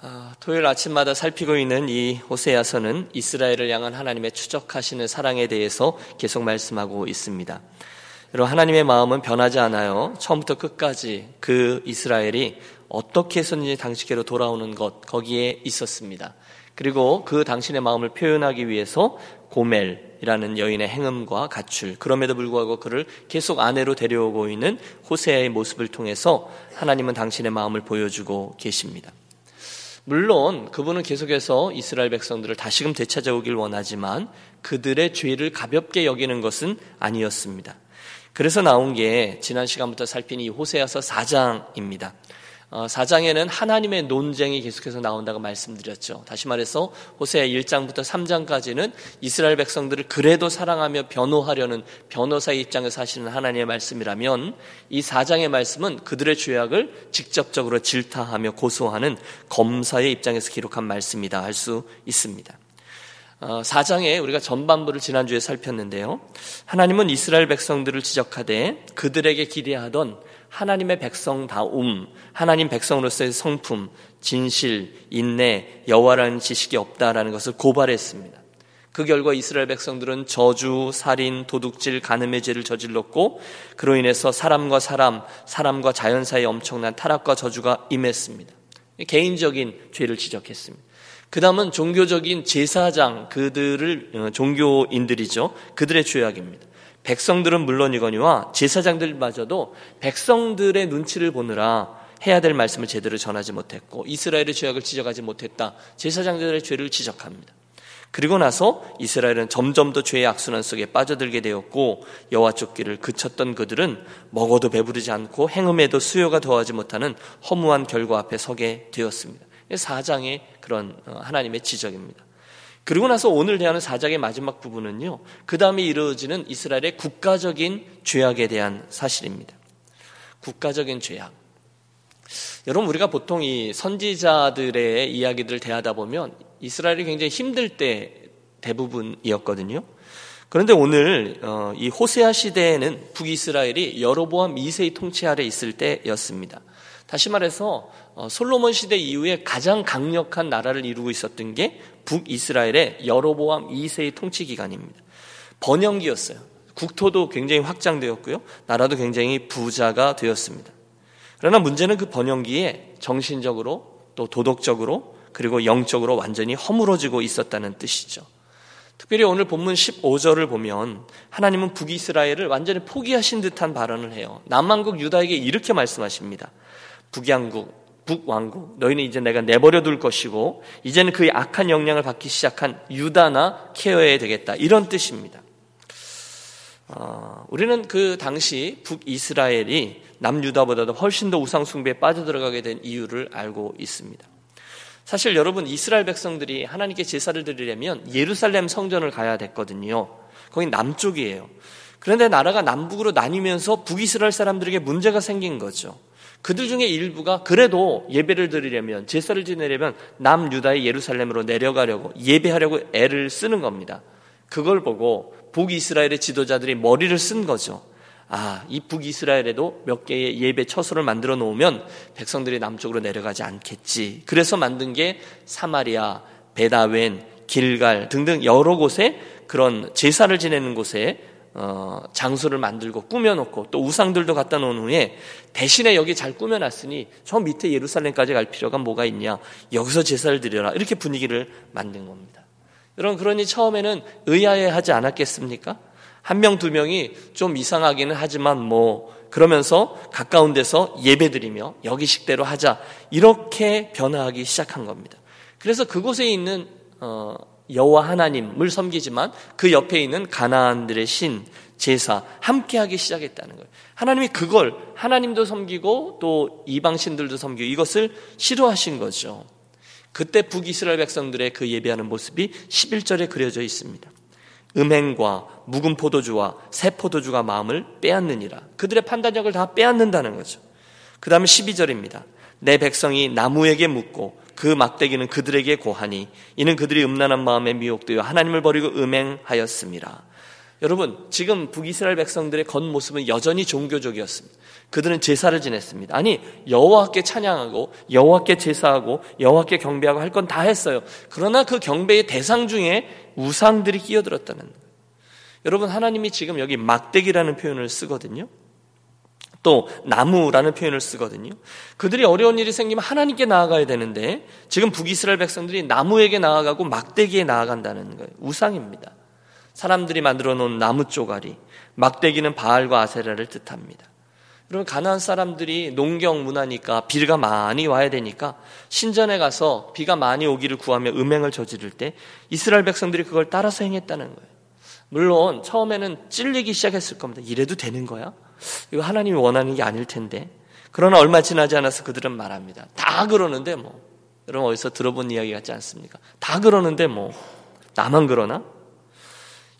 아, 토요일 아침마다 살피고 있는 이 호세아서는 이스라엘을 향한 하나님의 추적하시는 사랑에 대해서 계속 말씀하고 있습니다. 여러분 하나님의 마음은 변하지 않아요. 처음부터 끝까지 그 이스라엘이 어떻게 해서든지 당신께로 돌아오는 것 거기에 있었습니다. 그리고 그 당신의 마음을 표현하기 위해서 고멜이라는 여인의 행음과 가출 그럼에도 불구하고 그를 계속 아내로 데려오고 있는 호세아의 모습을 통해서 하나님은 당신의 마음을 보여주고 계십니다. 물론 그분은 계속해서 이스라엘 백성들을 다시금 되찾아오길 원하지만 그들의 죄를 가볍게 여기는 것은 아니었습니다. 그래서 나온 게 지난 시간부터 살핀 이 호세아서 4장입니다. 4장에는 어, 하나님의 논쟁이 계속해서 나온다고 말씀드렸죠. 다시 말해서 호세아 1장부터 3장까지는 이스라엘 백성들을 그래도 사랑하며 변호하려는 변호사의 입장에서 하시는 하나님의 말씀이라면 이 4장의 말씀은 그들의 죄악을 직접적으로 질타하며 고소하는 검사의 입장에서 기록한 말씀이다 할 수 있습니다. 4장에 어, 우리가 전반부를 지난주에 살폈는데요. 하나님은 이스라엘 백성들을 지적하되 그들에게 기대하던 하나님의 백성다움, 하나님 백성으로서의 성품, 진실, 인내, 여호와라는 지식이 없다라는 것을 고발했습니다. 그 결과 이스라엘 백성들은 저주, 살인, 도둑질, 간음의 죄를 저질렀고 그로 인해서 사람과 사람, 사람과 자연 사이에 엄청난 타락과 저주가 임했습니다. 개인적인 죄를 지적했습니다. 그 다음은 종교적인 제사장, 그들을, 어, 종교인들이죠. 그들의 죄악입니다. 백성들은 물론이거니와 제사장들마저도 백성들의 눈치를 보느라 해야 될 말씀을 제대로 전하지 못했고 이스라엘의 죄악을 지적하지 못했다. 제사장들의 죄를 지적합니다. 그리고 나서 이스라엘은 점점 더 죄의 악순환 속에 빠져들게 되었고 여호와 쫓기를 그쳤던 그들은 먹어도 배부르지 않고 행음에도 수요가 더하지 못하는 허무한 결과 앞에 서게 되었습니다. 사장의 그런 어, 하나님의 지적입니다. 그리고 나서 오늘 대하는 사장의 마지막 부분은요, 그 다음에 이루어지는 이스라엘의 국가적인 죄악에 대한 사실입니다. 국가적인 죄악. 여러분, 우리가 보통 이 선지자들의 이야기들을 대하다 보면 이스라엘이 굉장히 힘들 때 대부분이었거든요. 그런데 오늘 어, 이 호세아 시대에는 북이스라엘이 여로보암 2세의 통치 아래 있을 때였습니다. 다시 말해서 어, 솔로몬 시대 이후에 가장 강력한 나라를 이루고 있었던 게 북이스라엘의 여로보암 2세의 통치 기간입니다. 번영기였어요. 국토도 굉장히 확장되었고요. 나라도 굉장히 부자가 되었습니다. 그러나 문제는 그 번영기에 정신적으로 또 도덕적으로 그리고 영적으로 완전히 허물어지고 있었다는 뜻이죠. 특별히 오늘 본문 15절을 보면 하나님은 북이스라엘을 완전히 포기하신 듯한 발언을 해요. 남한국 유다에게 이렇게 말씀하십니다. 북양국, 북왕국, 너희는 이제 내가 내버려 둘 것이고, 이제는 그의 악한 영향을 받기 시작한 유다나 케어해야 되겠다. 이런 뜻입니다. 어, 우리는 그 당시 북이스라엘이 남유다보다도 훨씬 더 우상숭배에 빠져들어가게 된 이유를 알고 있습니다. 사실 여러분, 이스라엘 백성들이 하나님께 제사를 드리려면 예루살렘 성전을 가야 됐거든요. 거기 남쪽이에요. 그런데 나라가 남북으로 나뉘면서 북이스라엘 사람들에게 문제가 생긴 거죠. 그들 중에 일부가 그래도 예배를 드리려면 제사를 지내려면 남유다의 예루살렘으로 내려가려고 예배하려고 애를 쓰는 겁니다. 그걸 보고 북이스라엘의 지도자들이 머리를 쓴 거죠. 아, 이 북이스라엘에도 몇 개의 예배 처소를 만들어 놓으면 백성들이 남쪽으로 내려가지 않겠지. 그래서 만든 게 사마리아, 베다웬, 길갈 등등 여러 곳에 그런 제사를 지내는 곳에 어, 장소를 만들고 꾸며놓고 또 우상들도 갖다 놓은 후에 대신에 여기 잘 꾸며놨으니 저 밑에 예루살렘까지 갈 필요가 뭐가 있냐 여기서 제사를 드려라 이렇게 분위기를 만든 겁니다. 여러분 그러니 처음에는 의아해 하지 않았겠습니까? 한 명 두 명이 좀 이상하기는 하지만 뭐 그러면서 가까운 데서 예배드리며 여기 식대로 하자 이렇게 변화하기 시작한 겁니다. 그래서 그곳에 있는 어, 여호와 하나님을 섬기지만 그 옆에 있는 가나안들의 신 제사 함께하기 시작했다는 거예요. 하나님이 그걸 하나님도 섬기고 또 이방 신들도 섬기고 이것을 싫어하신 거죠. 그때 북이스라엘 백성들의 그 예배하는 모습이 11절에 그려져 있습니다. 음행과 묵은 포도주와 새 포도주가 마음을 빼앗느니라. 그들의 판단력을 다 빼앗는다는 거죠. 그 다음에 12절입니다. 내 백성이 나무에게 묻고 그 막대기는 그들에게 고하니 이는 그들이 음란한 마음에 미혹되어 하나님을 버리고 음행하였습니다. 여러분, 지금 북이스라엘 백성들의 겉모습은 여전히 종교적이었습니다. 그들은 제사를 지냈습니다. 아니, 여호와께 찬양하고 여호와께 제사하고 여호와께 경배하고 할 건 다 했어요. 그러나 그 경배의 대상 중에 우상들이 끼어들었다는 거예요. 여러분, 하나님이 지금 여기 막대기라는 표현을 쓰거든요. 또 나무라는 표현을 쓰거든요. 그들이 어려운 일이 생기면 하나님께 나아가야 되는데 지금 북이스라엘 백성들이 나무에게 나아가고 막대기에 나아간다는 거예요. 우상입니다. 사람들이 만들어 놓은 나무 쪼가리, 막대기는 바알과 아세라를 뜻합니다. 여러분 가나안 사람들이 농경 문화니까 비가 많이 와야 되니까 신전에 가서 비가 많이 오기를 구하며 음행을 저지를 때 이스라엘 백성들이 그걸 따라서 행했다는 거예요. 물론 처음에는 찔리기 시작했을 겁니다. 이래도 되는 거야? 이거 하나님이 원하는 게 아닐 텐데. 그러나 얼마 지나지 않아서 그들은 말합니다. 다 그러는데 뭐. 여러분 어디서 들어본 이야기 같지 않습니까? 다 그러는데 뭐. 나만 그러나?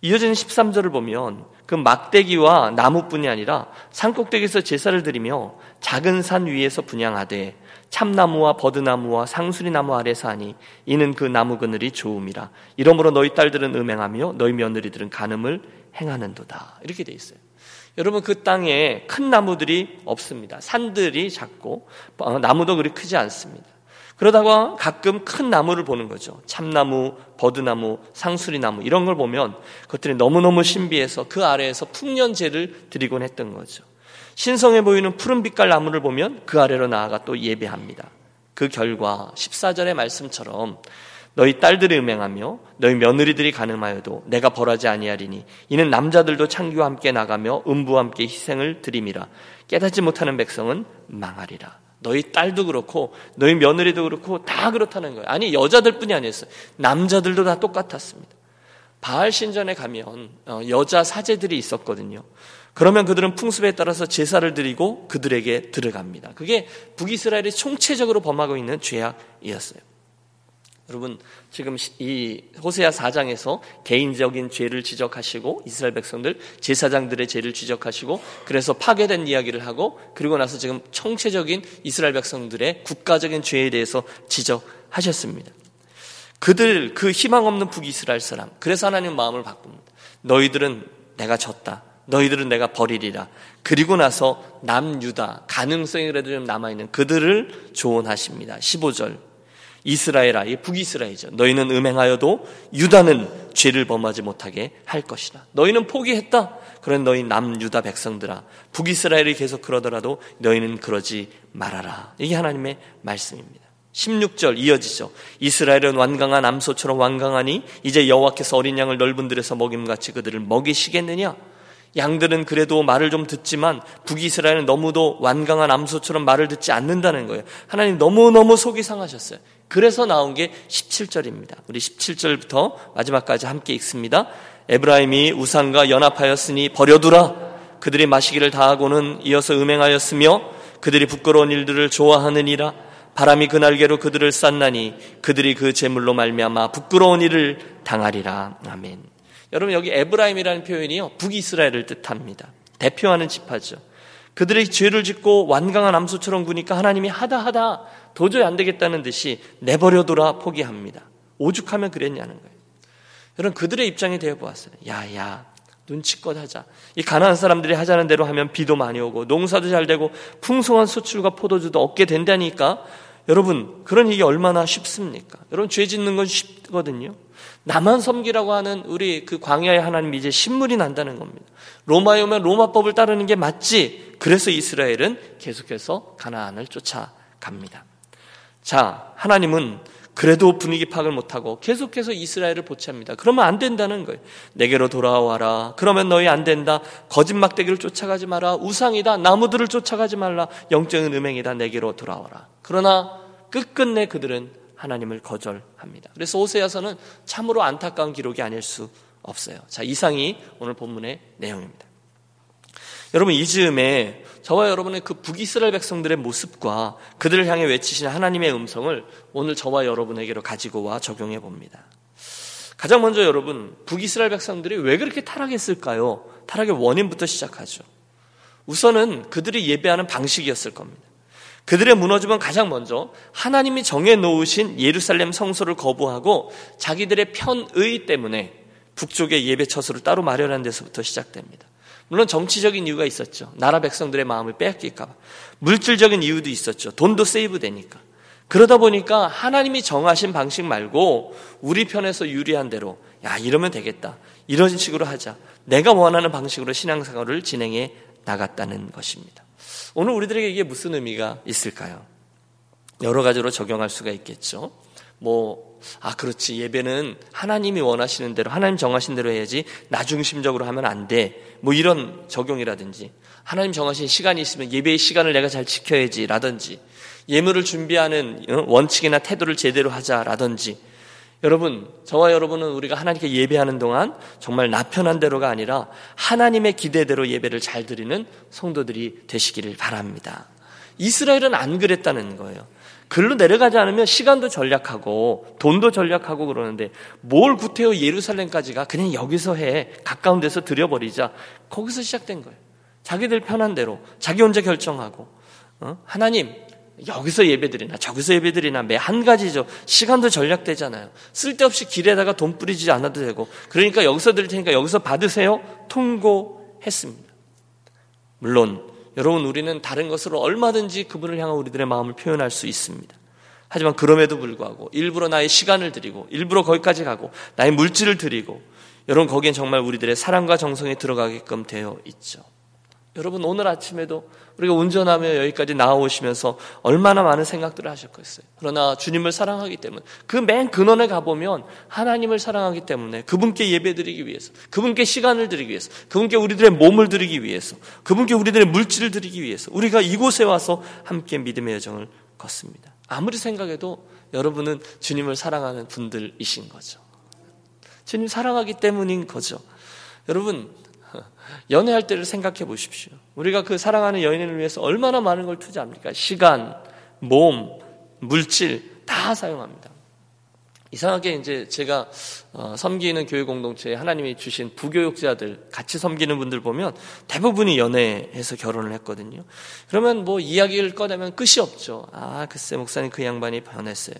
이어지는 13절을 보면 그 막대기와 나무뿐이 아니라 산꼭대기에서 제사를 드리며 작은 산 위에서 분양하되 참나무와 버드나무와 상수리나무 아래서 하니 이는 그 나무 그늘이 좋음이라 이러므로 너희 딸들은 음행하며 너희 며느리들은 간음을 행하는도다 이렇게 돼 있어요. 여러분 그 땅에 큰 나무들이 없습니다. 산들이 작고 어, 나무도 그리 크지 않습니다. 그러다가 가끔 큰 나무를 보는 거죠. 참나무, 버드나무, 상수리나무 이런 걸 보면 그것들이 너무너무 신비해서 그 아래에서 풍년제를 드리곤 했던 거죠. 신성해 보이는 푸른 빛깔 나무를 보면 그 아래로 나아가 또 예배합니다. 그 결과 14절의 말씀처럼 너희 딸들이 음행하며 너희 며느리들이 가늠하여도 내가 벌하지 아니하리니 이는 남자들도 창기와 함께 나가며 음부와 함께 희생을 드림이라 깨닫지 못하는 백성은 망하리라. 너희 딸도 그렇고 너희 며느리도 그렇고 다 그렇다는 거예요. 아니 여자들뿐이 아니었어요. 남자들도 다 똑같았습니다. 바알 신전에 가면 어, 여자 사제들이 있었거든요. 그러면 그들은 풍습에 따라서 제사를 드리고 그들에게 들어갑니다. 그게 북이스라엘이 총체적으로 범하고 있는 죄악이었어요. 여러분 지금 이 호세아 4장에서 개인적인 죄를 지적하시고 이스라엘 백성들 제사장들의 죄를 지적하시고 그래서 파괴된 이야기를 하고 그리고 나서 지금 총체적인 이스라엘 백성들의 국가적인 죄에 대해서 지적하셨습니다. 그들 그 희망 없는 북이스라엘 사람 그래서 하나님 마음을 바꿉니다. 너희들은 내가 졌다. 너희들은 내가 버리리라. 그리고 나서 남유다 가능성이라도 좀 남아 있는 그들을 조언하십니다. 15절 이스라엘 아, 이 북이스라엘이죠. 너희는 음행하여도 유다는 죄를 범하지 못하게 할 것이다. 너희는 포기했다. 그런 너희 남유다 백성들아, 북이스라엘이 계속 그러더라도 너희는 그러지 말아라. 이게 하나님의 말씀입니다. 16절 이어지죠. 이스라엘은 완강한 암소처럼 완강하니 이제 여호와께서 어린 양을 넓은 들에서 먹임같이 그들을 먹이시겠느냐? 양들은 그래도 말을 좀 듣지만 북이스라엘은 너무도 완강한 암소처럼 말을 듣지 않는다는 거예요. 하나님 너무너무 속이 상하셨어요. 그래서 나온 게 17절입니다. 우리 17절부터 마지막까지 함께 읽습니다. 에브라임이 우상과 연합하였으니 버려두라. 그들이 마시기를 다하고는 이어서 음행하였으며 그들이 부끄러운 일들을 좋아하느니라. 바람이 그 날개로 그들을 쌌나니 그들이 그 제물로 말미암아 부끄러운 일을 당하리라. 아멘. 여러분 여기 에브라임이라는 표현이요 북이스라엘을 뜻합니다. 대표하는 지파죠. 그들이 죄를 짓고 완강한 암소처럼 구니까 하나님이 하다 하다 도저히 안 되겠다는 듯이 내버려둬라 포기합니다. 오죽하면 그랬냐는 거예요. 여러분 그들의 입장이 되어 보았어요. 야야 눈치껏 하자. 이 가난한 사람들이 하자는 대로 하면 비도 많이 오고 농사도 잘 되고 풍성한 수출과 포도주도 얻게 된다니까 여러분 그런 일이 얼마나 쉽습니까? 여러분 죄 짓는 건 쉽거든요. 나만 섬기라고 하는 우리 그 광야의 하나님 이제 신물이 난다는 겁니다. 로마에 오면 로마법을 따르는 게 맞지. 그래서 이스라엘은 계속해서 가나안을 쫓아갑니다. 자, 하나님은 그래도 분위기 파악을 못하고 계속해서 이스라엘을 보채합니다. 그러면 안 된다는 거예요. 내게로 돌아와라. 그러면 너희 안 된다. 거짓막대기를 쫓아가지 마라. 우상이다. 나무들을 쫓아가지 말라. 영적인 음행이다. 내게로 돌아와라. 그러나 끝끝내 그들은 하나님을 거절합니다. 그래서 오세야서는 참으로 안타까운 기록이 아닐 수 없어요. 자, 이상이 오늘 본문의 내용입니다. 여러분 이 즈음에 저와 여러분의 그 북이스라엘 백성들의 모습과 그들을 향해 외치시는 하나님의 음성을 오늘 저와 여러분에게로 가지고 와 적용해 봅니다. 가장 먼저 여러분 북이스라엘 백성들이 왜 그렇게 타락했을까요? 타락의 원인부터 시작하죠. 우선은 그들이 예배하는 방식이었을 겁니다. 그들의 무너짐은 가장 먼저 하나님이 정해 놓으신 예루살렘 성소를 거부하고 자기들의 편의 때문에 북쪽에 예배 처소를 따로 마련한 데서부터 시작됩니다. 물론 정치적인 이유가 있었죠. 나라 백성들의 마음을 빼앗길까봐. 물질적인 이유도 있었죠. 돈도 세이브 되니까. 그러다 보니까 하나님이 정하신 방식 말고 우리 편에서 유리한 대로 야 이러면 되겠다. 이런 식으로 하자. 내가 원하는 방식으로 신앙생활을 진행해 나갔다는 것입니다. 오늘 우리들에게 이게 무슨 의미가 있을까요? 여러 가지로 적용할 수가 있겠죠. 뭐, 아, 그렇지. 예배는 하나님이 원하시는 대로, 하나님 정하신 대로 해야지, 나 중심적으로 하면 안 돼. 뭐 이런 적용이라든지, 하나님 정하신 시간이 있으면 예배의 시간을 내가 잘 지켜야지, 라든지, 예물을 준비하는 어, 원칙이나 태도를 제대로 하자라든지, 여러분, 저와 여러분은 우리가 하나님께 예배하는 동안 정말 나 편한 대로가 아니라 하나님의 기대대로 예배를 잘 드리는 성도들이 되시기를 바랍니다. 이스라엘은 안 그랬다는 거예요. 글로 내려가지 않으면 시간도 전략하고 돈도 전략하고 그러는데 뭘 구태여 예루살렘까지가 그냥 여기서 해 가까운 데서 들여버리자 거기서 시작된 거예요. 자기들 편한 대로 자기 혼자 결정하고 어? 하나님 여기서 예배드리나 저기서 예배드리나 매 한 가지죠. 시간도 전략되잖아요. 쓸데없이 길에다가 돈 뿌리지 않아도 되고 그러니까 여기서 드릴 테니까 여기서 받으세요. 통고했습니다. 물론 여러분 우리는 다른 것으로 얼마든지 그분을 향한 우리들의 마음을 표현할 수 있습니다. 하지만 그럼에도 불구하고 일부러 나의 시간을 드리고 일부러 거기까지 가고 나의 물질을 드리고 여러분 거기엔 정말 우리들의 사랑과 정성이 들어가게끔 되어 있죠. 여러분 오늘 아침에도 우리가 운전하며 여기까지 나와오시면서 얼마나 많은 생각들을 하셨겠어요. 그러나 주님을 사랑하기 때문에 그 맨 근원에 가보면 하나님을 사랑하기 때문에 그분께 예배드리기 위해서 그분께 시간을 드리기 위해서 그분께 우리들의 몸을 드리기 위해서 그분께 우리들의 물질을 드리기 위해서 우리가 이곳에 와서 함께 믿음의 여정을 걷습니다. 아무리 생각해도 여러분은 주님을 사랑하는 분들이신 거죠. 주님 사랑하기 때문인 거죠. 여러분 연애할 때를 생각해 보십시오. 우리가 그 사랑하는 연인을 위해서 얼마나 많은 걸 투자합니까? 시간, 몸, 물질 다 사용합니다. 이상하게 이제 제가 어, 섬기는 교회 공동체에 하나님이 주신 부교육자들 같이 섬기는 분들 보면 대부분이 연애해서 결혼을 했거든요. 그러면 뭐 이야기를 꺼내면 끝이 없죠. 아, 글쎄 목사님 그 양반이 변했어요.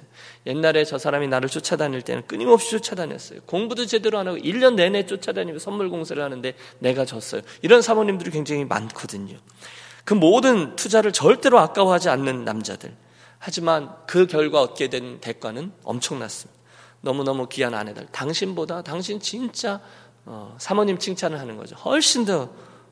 옛날에 저 사람이 나를 쫓아다닐 때는 끊임없이 쫓아다녔어요. 공부도 제대로 안 하고 1년 내내 쫓아다니며 선물 공세를 하는데 내가 졌어요. 이런 사모님들이 굉장히 많거든요. 그 모든 투자를 절대로 아까워하지 않는 남자들. 하지만 그 결과 얻게 된 대가는 엄청났습니다. 너무너무 귀한 아내들. 당신보다 당신 진짜 어, 사모님 칭찬을 하는 거죠. 훨씬 더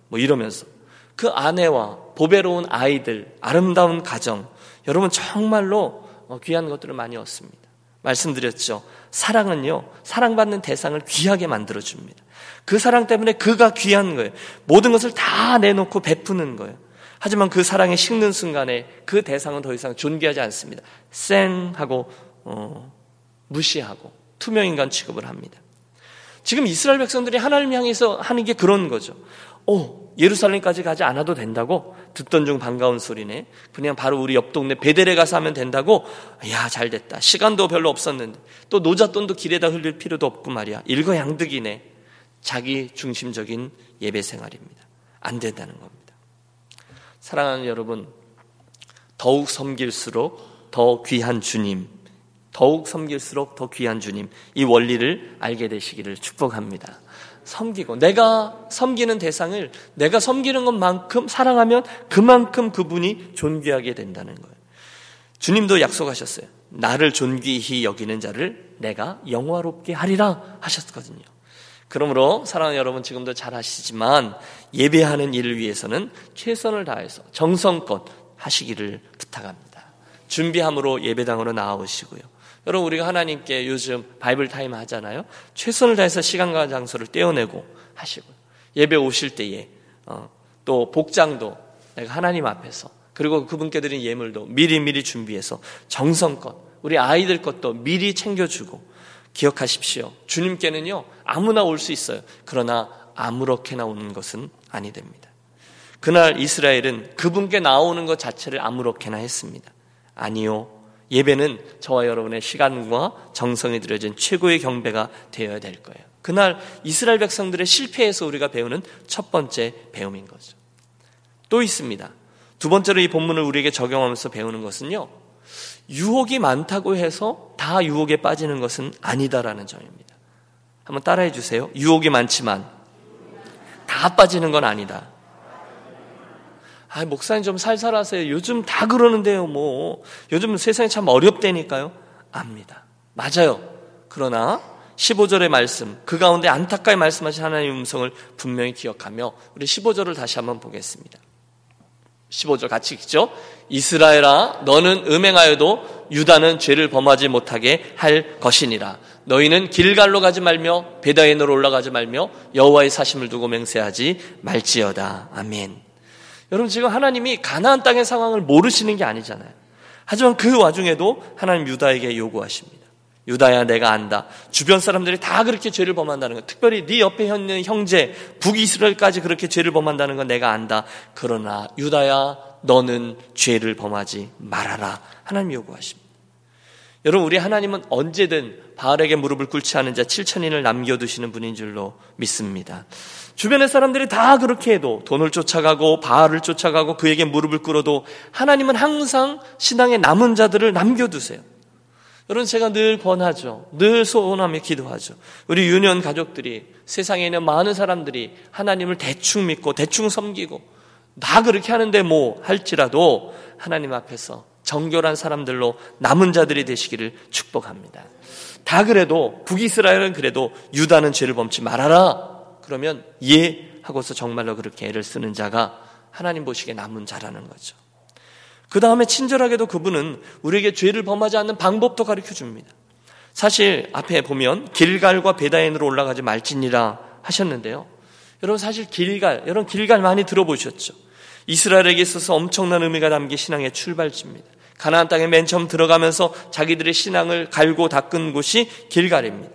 뭐 이러면서 그 아내와 보배로운 아이들, 아름다운 가정, 여러분 정말로 어, 귀한 것들을 많이 얻습니다. 말씀드렸죠. 사랑은요, 사랑받는 대상을 귀하게 만들어줍니다. 그 사랑 때문에 그가 귀한 거예요. 모든 것을 다 내놓고 베푸는 거예요. 하지만 그 사랑에 식는 순간에 그 대상은 더 이상 존귀하지 않습니다. 쌩 하고 어, 무시하고 투명인간 취급을 합니다. 지금 이스라엘 백성들이 하나님 향해서 하는 게 그런 거죠. 오, 예루살렘까지 가지 않아도 된다고? 듣던 중 반가운 소리네. 그냥 바로 우리 옆 동네 베델에 가서 하면 된다고? 야, 잘 됐다. 시간도 별로 없었는데. 또 노잣돈도 길에다 흘릴 필요도 없고 말이야. 일거양득이네. 자기 중심적인 예배 생활입니다. 안 된다는 겁니다. 사랑하는 여러분, 더욱 섬길수록 더 귀한 주님, 더욱 섬길수록 더 귀한 주님, 이 원리를 알게 되시기를 축복합니다. 섬기고, 내가 섬기는 대상을 내가 섬기는 것만큼 사랑하면 그만큼 그분이 존귀하게 된다는 거예요. 주님도 약속하셨어요. 나를 존귀히 여기는 자를 내가 영화롭게 하리라 하셨거든요. 그러므로 사랑하는 여러분 지금도 잘 아시지만 예배하는 일을 위해서는 최선을 다해서 정성껏 하시기를 부탁합니다. 준비함으로 예배당으로 나오시고요. 여러분 우리가 하나님께 요즘 바이블 타임 하잖아요. 최선을 다해서 시간과 장소를 떼어내고 하시고 예배 오실 때에 어, 또 복장도 내가 하나님 앞에서 그리고 그분께 드린 예물도 미리 미리 준비해서 정성껏 우리 아이들 것도 미리 챙겨주고 기억하십시오. 주님께는요 아무나 올 수 있어요. 그러나 아무렇게나 오는 것은 아니 됩니다. 그날 이스라엘은 그분께 나오는 것 자체를 아무렇게나 했습니다. 아니요. 예배는 저와 여러분의 시간과 정성이 들여진 최고의 경배가 되어야 될 거예요. 그날 이스라엘 백성들의 실패에서 우리가 배우는 첫 번째 배움인 거죠. 또 있습니다. 두 번째로 이 본문을 우리에게 적용하면서 배우는 것은요. 유혹이 많다고 해서 다 유혹에 빠지는 것은 아니다라는 점입니다. 한번 따라해 주세요. 유혹이 많지만 다 빠지는 건 아니다. 아, 목사님 좀 살살하세요. 요즘 다 그러는데요, 뭐. 요즘 세상이 참 어렵다니까요. 압니다. 맞아요. 그러나 15절의 말씀, 그 가운데 안타까이 말씀하신 하나님의 음성을 분명히 기억하며 우리 15절을 다시 한번 보겠습니다. 15절 같이 읽죠. 이스라엘아 너는 음행하여도 유다는 죄를 범하지 못하게 할 것이니라. 너희는 길갈로 가지 말며 베다인으로 올라가지 말며 여호와의 사심을 두고 맹세하지 말지어다. 아멘. 여러분 지금 하나님이 가나안 땅의 상황을 모르시는 게 아니잖아요. 하지만 그 와중에도 하나님 유다에게 요구하십니다. 유다야 내가 안다. 주변 사람들이 다 그렇게 죄를 범한다는 것. 특별히 네 옆에 있는 형제 북이스라엘까지 그렇게 죄를 범한다는 건 내가 안다. 그러나 유다야 너는 죄를 범하지 말아라. 하나님 요구하십니다. 여러분 우리 하나님은 언제든 바알에게 무릎을 꿇지 않은 자 7천인을 남겨두시는 분인 줄로 믿습니다. 주변의 사람들이 다 그렇게 해도 돈을 쫓아가고 바알을 쫓아가고 그에게 무릎을 꿇어도 하나님은 항상 신앙의 남은 자들을 남겨두세요. 여러분 제가 늘 권하죠. 늘 소원하며 기도하죠. 우리 유년 가족들이 세상에 있는 많은 사람들이 하나님을 대충 믿고 대충 섬기고 다 그렇게 하는데 뭐 할지라도 하나님 앞에서 정결한 사람들로 남은 자들이 되시기를 축복합니다. 다 그래도 북이스라엘은 그래도 유다는 죄를 범치 말아라. 그러면 예 하고서 정말로 그렇게 애를 쓰는 자가 하나님 보시기에 남은 자라는 거죠. 그 다음에 친절하게도 그분은 우리에게 죄를 범하지 않는 방법도 가르쳐 줍니다. 사실 앞에 보면 길갈과 베다인으로 올라가지 말지니라 하셨는데요. 여러분 사실 길갈, 여러분 길갈 많이 들어보셨죠? 이스라엘에게 있어서 엄청난 의미가 담긴 신앙의 출발지입니다. 가나안 땅에 맨 처음 들어가면서 자기들의 신앙을 갈고 닦은 곳이 길갈입니다.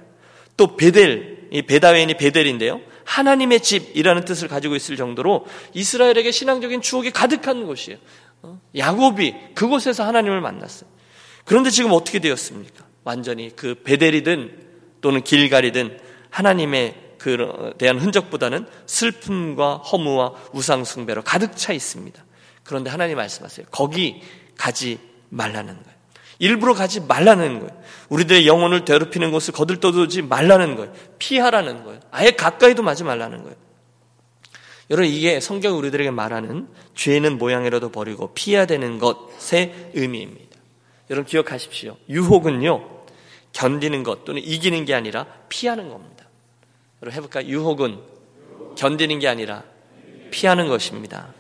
또 베델, 이 베다웬이 베델인데요. 하나님의 집이라는 뜻을 가지고 있을 정도로 이스라엘에게 신앙적인 추억이 가득한 곳이에요. 어? 야곱이 그곳에서 하나님을 만났어요. 그런데 지금 어떻게 되었습니까? 완전히 그 베델이든 또는 길갈이든 하나님의 그 대한 흔적보다는 슬픔과 허무와 우상 숭배로 가득 차 있습니다. 그런데 하나님 말씀하세요. 거기 가지 말라는 거예요. 일부러 가지 말라는 거예요. 우리들의 영혼을 괴롭히는 곳을 거들떠두지 말라는 거예요. 피하라는 거예요. 아예 가까이도 마지 말라는 거예요. 여러분 이게 성경 우리들에게 말하는 죄는 모양이라도 버리고 피해야 되는 것의 의미입니다. 여러분 기억하십시오. 유혹은요 견디는 것 또는 이기는 게 아니라 피하는 겁니다. 여러분 해볼까? 유혹은 견디는 게 아니라 피하는 것입니다.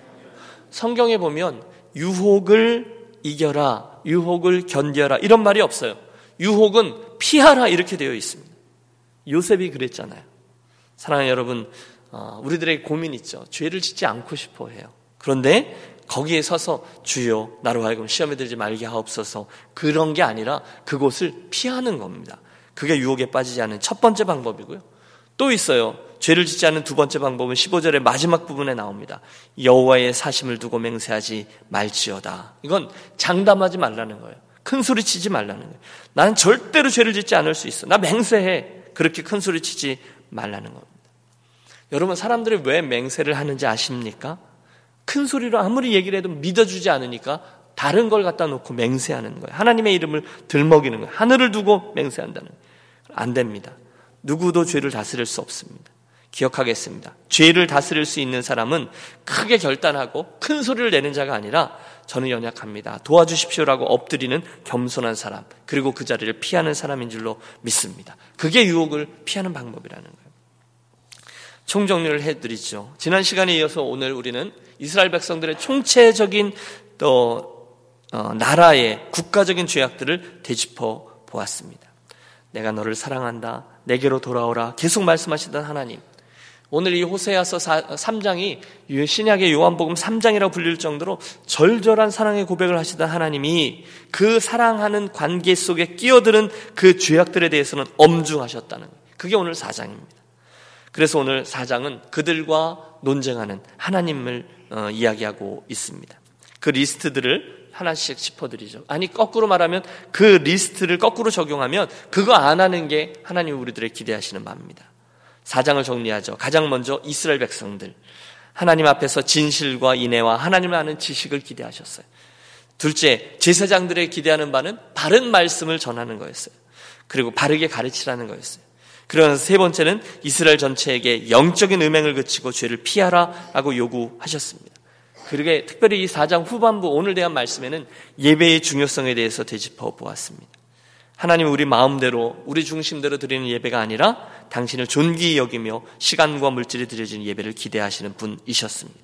성경에 보면 유혹을 이겨라 유혹을 견뎌라 이런 말이 없어요. 유혹은 피하라 이렇게 되어 있습니다. 요셉이 그랬잖아요. 사랑하는 여러분, 어, 우리들의 고민 있죠. 죄를 짓지 않고 싶어 해요. 그런데 거기에 서서 주여 나로 하여금 시험에 들지 말게 하옵소서 그런 게 아니라 그곳을 피하는 겁니다. 그게 유혹에 빠지지 않은 첫 번째 방법이고요. 또 있어요. 죄를 짓지 않는 두 번째 방법은 15절의 마지막 부분에 나옵니다. 여호와의 사심을 두고 맹세하지 말지어다. 이건 장담하지 말라는 거예요. 큰 소리 치지 말라는 거예요. 나는 절대로 죄를 짓지 않을 수 있어. 나 맹세해. 그렇게 큰 소리 치지 말라는 겁니다. 여러분 사람들이 왜 맹세를 하는지 아십니까? 큰 소리로 아무리 얘기를 해도 믿어주지 않으니까 다른 걸 갖다 놓고 맹세하는 거예요. 하나님의 이름을 들먹이는 거예요. 하늘을 두고 맹세한다는 거예요. 안 됩니다. 누구도 죄를 다스릴 수 없습니다. 기억하겠습니다. 죄를 다스릴 수 있는 사람은 크게 결단하고 큰 소리를 내는 자가 아니라 저는 연약합니다. 도와주십시오라고 엎드리는 겸손한 사람, 그리고 그 자리를 피하는 사람인 줄로 믿습니다. 그게 유혹을 피하는 방법이라는 거예요. 총정리를 해드리죠. 지난 시간에 이어서 오늘 우리는 이스라엘 백성들의 총체적인 또 어, 나라의 국가적인 죄악들을 되짚어 보았습니다. 내가 너를 사랑한다. 내게로 돌아오라. 계속 말씀하시던 하나님. 오늘 이 호세아서 3장이 신약의 요한복음 3장이라고 불릴 정도로 절절한 사랑의 고백을 하시던 하나님이 그 사랑하는 관계 속에 끼어드는 그 죄악들에 대해서는 엄중하셨다는. 그게 오늘 4장입니다. 그래서 오늘 4장은 그들과 논쟁하는 하나님을 어, 이야기하고 있습니다. 그 리스트들을 하나씩 짚어드리죠. 아니, 거꾸로 말하면 그 리스트를 거꾸로 적용하면 그거 안 하는 게 하나님 우리들의 기대하시는 바입니다. 사장을 정리하죠. 가장 먼저 이스라엘 백성들. 하나님 앞에서 진실과 인애와 하나님을 아는 지식을 기대하셨어요. 둘째, 제사장들의 기대하는 바는 바른 말씀을 전하는 거였어요. 그리고 바르게 가르치라는 거였어요. 그러나 세 번째는 이스라엘 전체에게 영적인 음행을 그치고 죄를 피하라라고 요구하셨습니다. 그러게 특별히 이 4장 후반부 오늘 대한 말씀에는 예배의 중요성에 대해서 되짚어 보았습니다. 하나님은 우리 마음대로 우리 중심대로 드리는 예배가 아니라 당신을 존귀히 여기며 시간과 물질이 드려지는 예배를 기대하시는 분이셨습니다.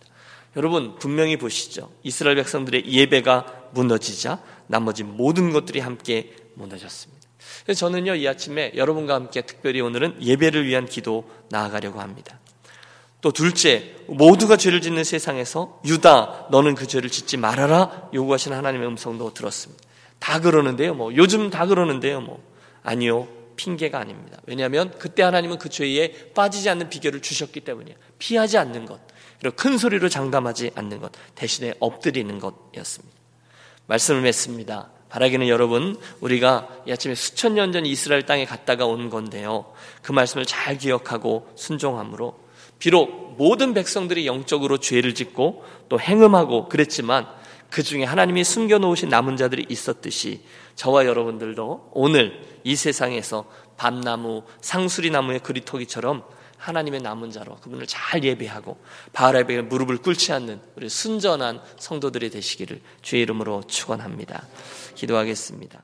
여러분 분명히 보시죠. 이스라엘 백성들의 예배가 무너지자 나머지 모든 것들이 함께 무너졌습니다. 그래서 저는요 이 아침에 여러분과 함께 특별히 오늘은 예배를 위한 기도 나아가려고 합니다. 또 둘째, 모두가 죄를 짓는 세상에서 유다, 너는 그 죄를 짓지 말아라 요구하시는 하나님의 음성도 들었습니다. 다 그러는데요, 뭐 요즘 다 그러는데요, 뭐 아니요, 핑계가 아닙니다. 왜냐하면 그때 하나님은 그 죄에 빠지지 않는 비결을 주셨기 때문이에요. 피하지 않는 것, 그리고 큰 소리로 장담하지 않는 것, 대신에 엎드리는 것이었습니다. 말씀을 맺습니다. 바라기는 여러분, 우리가 이 아침에 수천 년 전 이스라엘 땅에 갔다가 온 건데요. 그 말씀을 잘 기억하고 순종함으로 비록 모든 백성들이 영적으로 죄를 짓고 또 행음하고 그랬지만 그 중에 하나님이 숨겨놓으신 남은 자들이 있었듯이 저와 여러분들도 오늘 이 세상에서 밤나무, 상수리 나무의 그리토기처럼 하나님의 남은 자로 그분을 잘 예배하고 바알에게 무릎을 꿇지 않는 우리 순전한 성도들이 되시기를 주의 이름으로 축원합니다. 기도하겠습니다.